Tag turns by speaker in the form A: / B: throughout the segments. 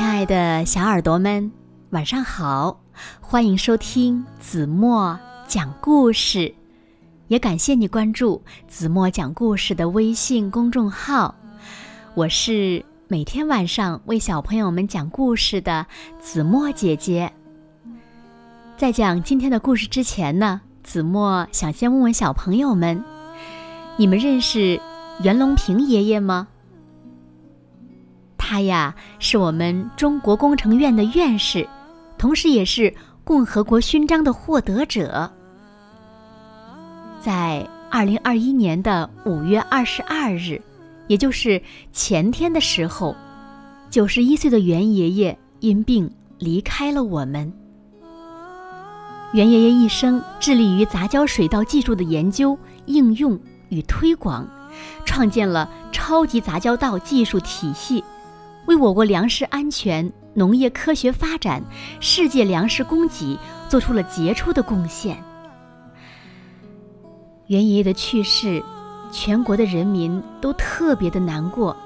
A: 亲爱的小耳朵们，晚上好！欢迎收听子墨讲故事，也感谢你关注子墨讲故事的微信公众号。我是每天晚上为小朋友们讲故事的子墨姐姐。在讲今天的故事之前呢，子墨想先问问小朋友们：你们认识袁隆平爷爷吗？他呀，是我们中国工程院的院士，同时也是共和国勋章的获得者。在二零二一年的五月二十二日，也就是前天的时候，九十一岁的袁爷爷因病离开了我们。袁爷爷一生致力于杂交水稻技术的研究、应用与推广，创建了超级杂交稻技术体系。为我国粮食安全、农业科学发展、世界粮食供给做出了杰出的贡献。袁爷爷的去世，全国的人民都特别的难过。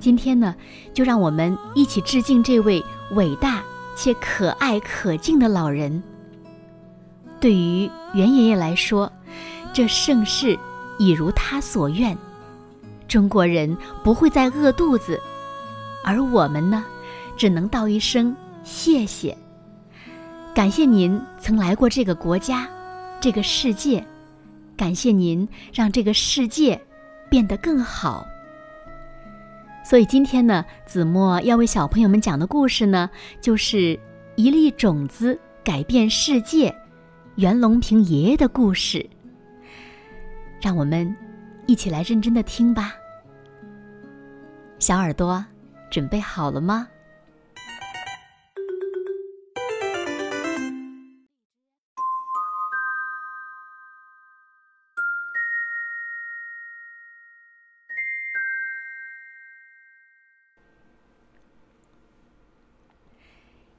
A: 今天呢，就让我们一起致敬这位伟大且可爱可敬的老人。对于袁爷爷来说，这盛世已如他所愿，中国人不会再饿肚子。而我们呢，只能道一声谢谢，感谢您曾来过这个国家，这个世界，感谢您让这个世界变得更好。所以今天呢，子墨要为小朋友们讲的故事呢，就是一粒种子改变世界，袁隆平爷爷的故事。让我们一起来认真的听吧，小耳朵。准备好了吗？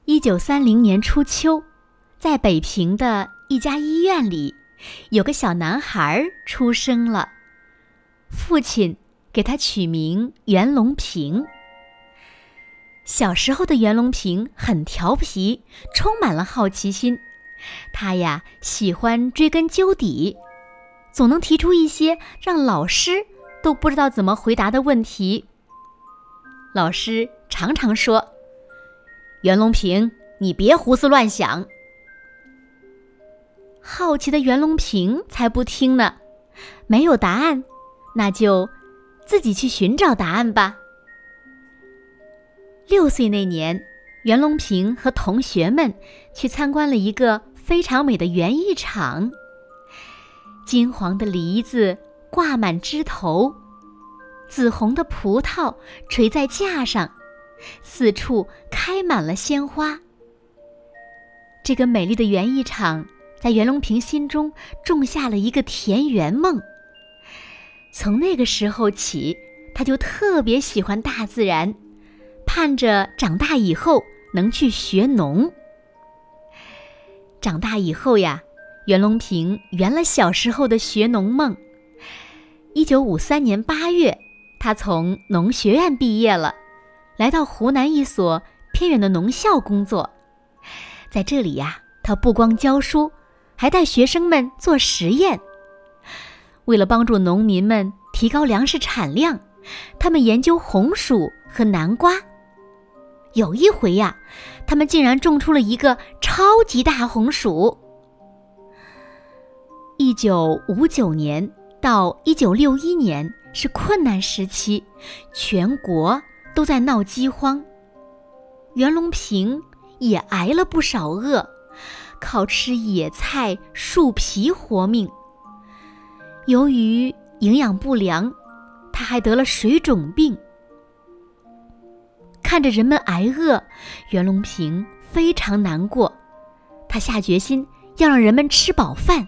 A: 一九三零年初秋，在北平的一家医院里，有个小男孩出生了，父亲给他取名袁隆平。小时候的袁隆平很调皮，充满了好奇心。他呀喜欢追根究底，总能提出一些让老师都不知道怎么回答的问题。老师常常说：“袁隆平，你别胡思乱想。”好奇的袁隆平才不听呢。没有答案，那就自己去寻找答案吧。六岁那年，袁隆平和同学们去参观了一个非常美的园艺场。金黄的梨子挂满枝头，紫红的葡萄垂在架上，四处开满了鲜花。这个美丽的园艺场在袁隆平心中种下了一个田园梦。从那个时候起，他就特别喜欢大自然。盼着长大以后能去学农。长大以后呀，袁隆平圆了小时候的学农梦。一九五三年八月，他从农学院毕业了，来到湖南一所偏远的农校工作。在这里呀，他不光教书，还带学生们做实验。为了帮助农民们提高粮食产量，他们研究红薯和南瓜。有一回呀，他们竟然种出了一个超级大红薯。一九五九年到一九六一年是困难时期，全国都在闹饥荒，袁隆平也挨了不少饿，靠吃野菜、树皮活命。由于营养不良，他还得了水肿病。看着人们挨饿，袁隆平非常难过。他下决心要让人们吃饱饭。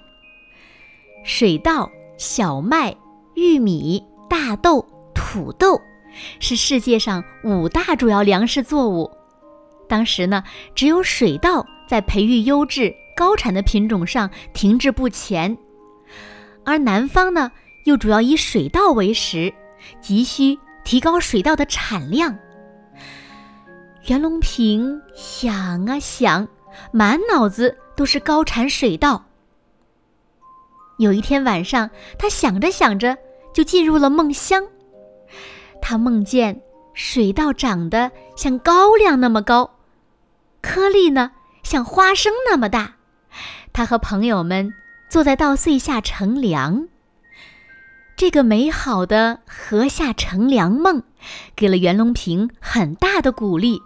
A: 水稻、小麦、玉米、大豆、土豆是世界上五大主要粮食作物。当时呢，只有水稻在培育优质高产的品种上停滞不前，而南方呢，又主要以水稻为食，急需提高水稻的产量。袁隆平想啊想，满脑子都是高产水稻。有一天晚上，他想着想着，就进入了梦乡。他梦见水稻长得像高粱那么高，颗粒呢像花生那么大。他和朋友们坐在稻穗下乘凉。这个美好的禾下乘凉梦，给了袁隆平很大的鼓励。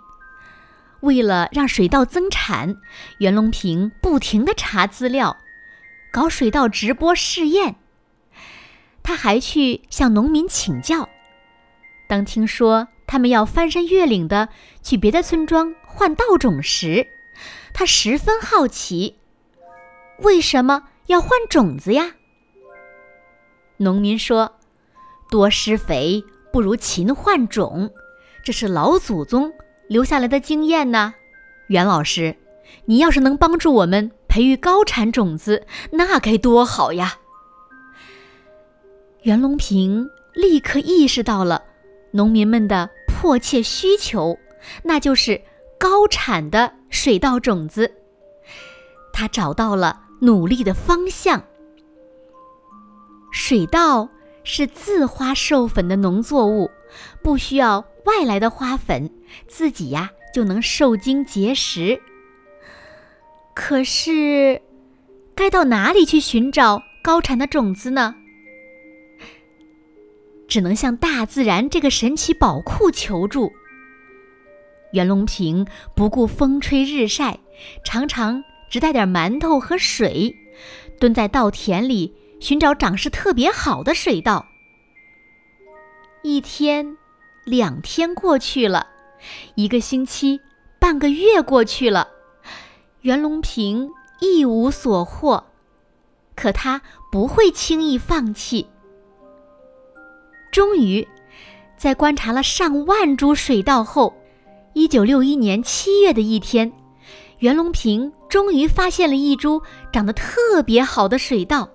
A: 为了让水稻增产，袁隆平不停地查资料。搞水稻直播试验，他还去向农民请教。当听说他们要翻山越岭的去别的村庄换稻种时，他十分好奇：为什么要换种子呀？农民说：“多施肥不如勤换种，这是老祖宗留下来的经验呢。”袁老师，你要是能帮助我们。培育高产种子，那该多好呀！袁隆平立刻意识到了农民们的迫切需求，那就是高产的水稻种子。他找到了努力的方向。水稻是自花授粉的农作物，不需要外来的花粉，自己呀就能受精结实。可是，该到哪里去寻找高产的种子呢？只能向大自然这个神奇宝库求助。袁隆平不顾风吹日晒，常常只带点馒头和水，蹲在稻田里寻找长势特别好的水稻。一天，两天过去了，一个星期，半个月过去了。袁隆平一无所获，可他不会轻易放弃。终于，在观察了上万株水稻后，一九六一年七月的一天，袁隆平终于发现了一株长得特别好的水稻。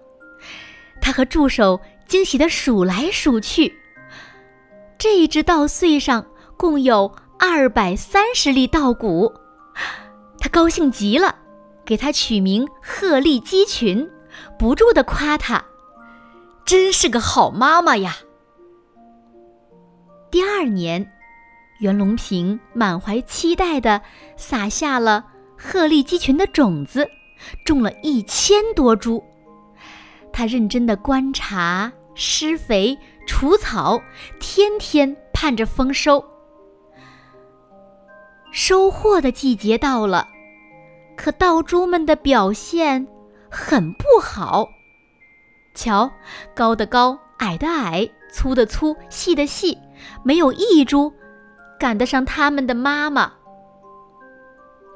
A: 他和助手惊喜地数来数去，这一只稻穗上共有二百三十粒稻谷。他高兴极了，给他取名“鹤立鸡群”，不住地夸他：“真是个好妈妈呀！”第二年，袁隆平满怀期待地撒下了“鹤立鸡群”的种子，种了一千多株。他认真地观察、施肥、除草，天天盼着丰收。收获的季节到了。可稻株们的表现很不好，瞧，高的高，矮的矮，粗的粗，细的细，没有一株赶得上他们的妈妈。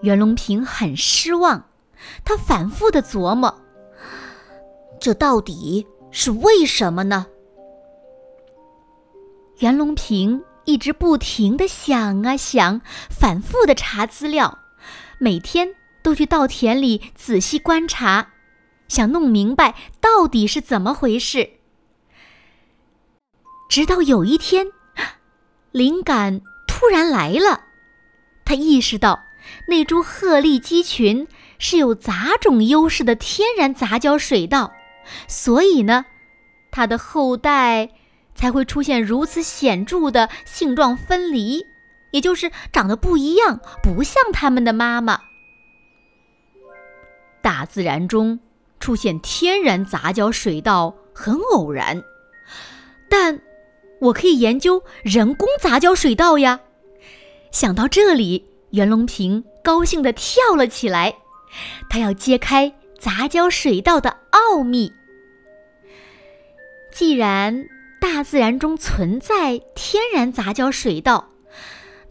A: 袁隆平很失望，他反复的琢磨：这到底是为什么呢？袁隆平一直不停的想啊想，反复的查资料，每天。都去稻田里仔细观察，想弄明白到底是怎么回事。直到有一天，灵感突然来了，他意识到那株鹤立鸡群是有杂种优势的天然杂交水稻，所以呢，它的后代才会出现如此显著的性状分离，也就是长得不一样，不像他们的妈妈。大自然中出现天然杂交水稻很偶然，但我可以研究人工杂交水稻呀！想到这里，袁隆平高兴地跳了起来。他要揭开杂交水稻的奥秘。既然大自然中存在天然杂交水稻，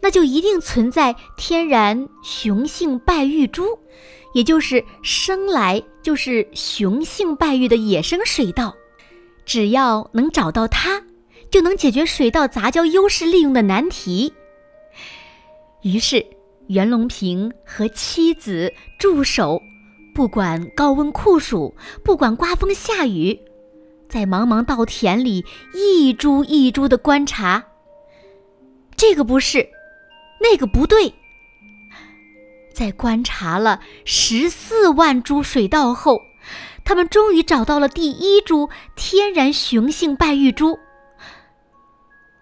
A: 那就一定存在天然雄性败育株。也就是生来就是雄性败育的野生水稻，只要能找到它，就能解决水稻杂交优势利用的难题。于是，袁隆平和妻子、助手，不管高温酷暑，不管刮风下雨，在茫茫稻田里一株一株的观察。这个不是，那个不对，在观察了十四万株水稻后，他们终于找到了第一株天然雄性败玉株。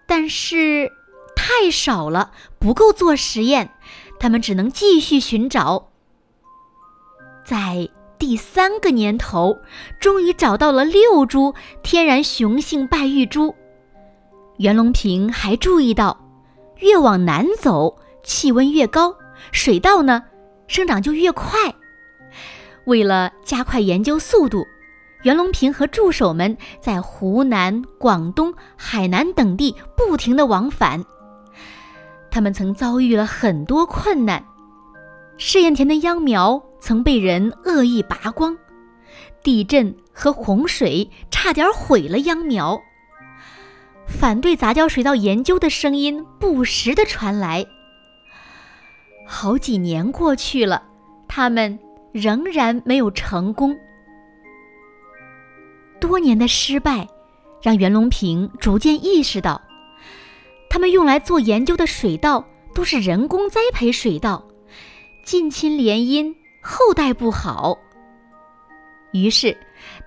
A: 但是太少了，不够做实验，他们只能继续寻找。在第三个年头，终于找到了六株天然雄性败玉株。袁隆平还注意到，越往南走，气温越高。水稻呢，生长就越快。为了加快研究速度，袁隆平和助手们在湖南、广东、海南等地不停地往返。他们曾遭遇了很多困难，试验田的秧苗曾被人恶意拔光，地震和洪水差点毁了秧苗。反对杂交水稻研究的声音不时地传来。好几年过去了，他们仍然没有成功。多年的失败，让袁隆平逐渐意识到，他们用来做研究的水稻都是人工栽培水稻，近亲联姻，后代不好。于是，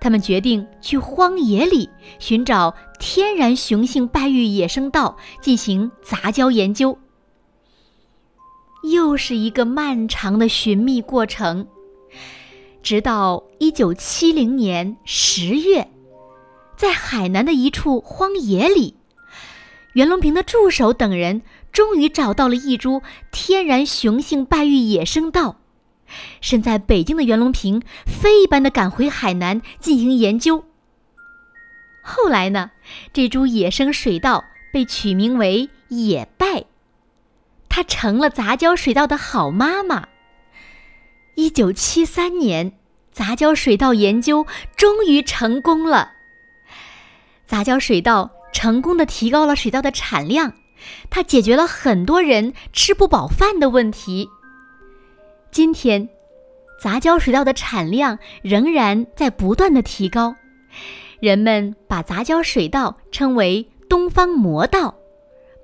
A: 他们决定去荒野里寻找天然雄性败育野生稻，进行杂交研究。又是一个漫长的寻觅过程，直到一九七零年十月，在海南的一处荒野里，袁隆平的助手等人终于找到了一株天然雄性败育野生稻。身在北京的袁隆平飞一般的赶回海南进行研究。后来呢，这株野生水稻被取名为野败。她成了杂交水稻的好妈妈。一九七三年，杂交水稻研究终于成功了。杂交水稻成功的提高了水稻的产量，它解决了很多人吃不饱饭的问题。今天，杂交水稻的产量仍然在不断的提高，人们把杂交水稻称为“东方魔稻”，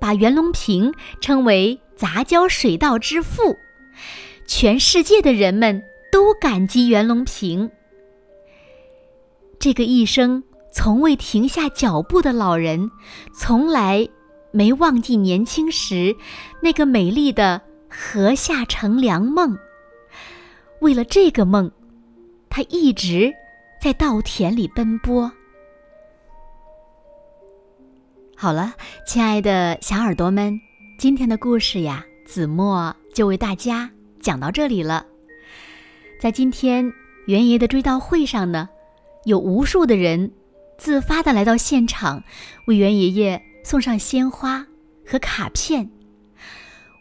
A: 把袁隆平称为。杂交水稻之父，全世界的人们都感激袁隆平。这个一生从未停下脚步的老人，从来没忘记年轻时那个美丽的禾下乘凉梦。为了这个梦，他一直在稻田里奔波。好了，亲爱的小耳朵们。今天的故事呀，子墨就为大家讲到这里了。在今天袁爷爷的追悼会上呢，有无数的人自发的来到现场，为袁爷爷送上鲜花和卡片。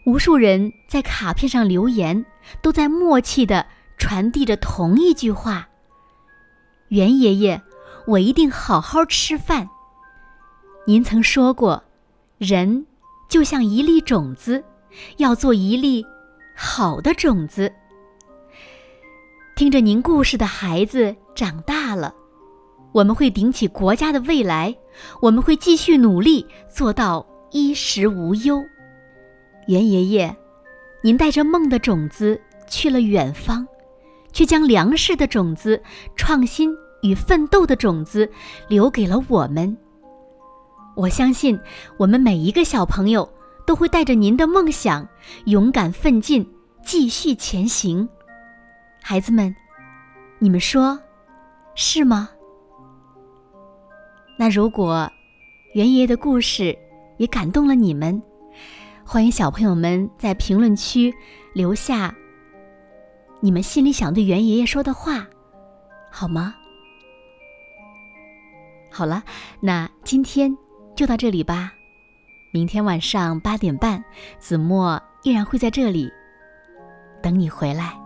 A: 无数人在卡片上留言，都在默契的传递着同一句话：“袁爷爷，我一定好好吃饭。”您曾说过，人。就像一粒种子，要做一粒好的种子。听着您故事的孩子长大了，我们会顶起国家的未来，我们会继续努力做到衣食无忧。袁爷爷，您带着梦的种子去了远方，却将粮食的种子、创新与奋斗的种子留给了我们。我相信，我们每一个小朋友都会带着您的梦想，勇敢奋进，继续前行。孩子们，你们说，是吗？那如果袁爷爷的故事也感动了你们，欢迎小朋友们在评论区留下你们心里想对袁爷爷说的话，好吗？好了，那今天。就到这里吧，明天晚上八点半，子墨依然会在这里等你回来。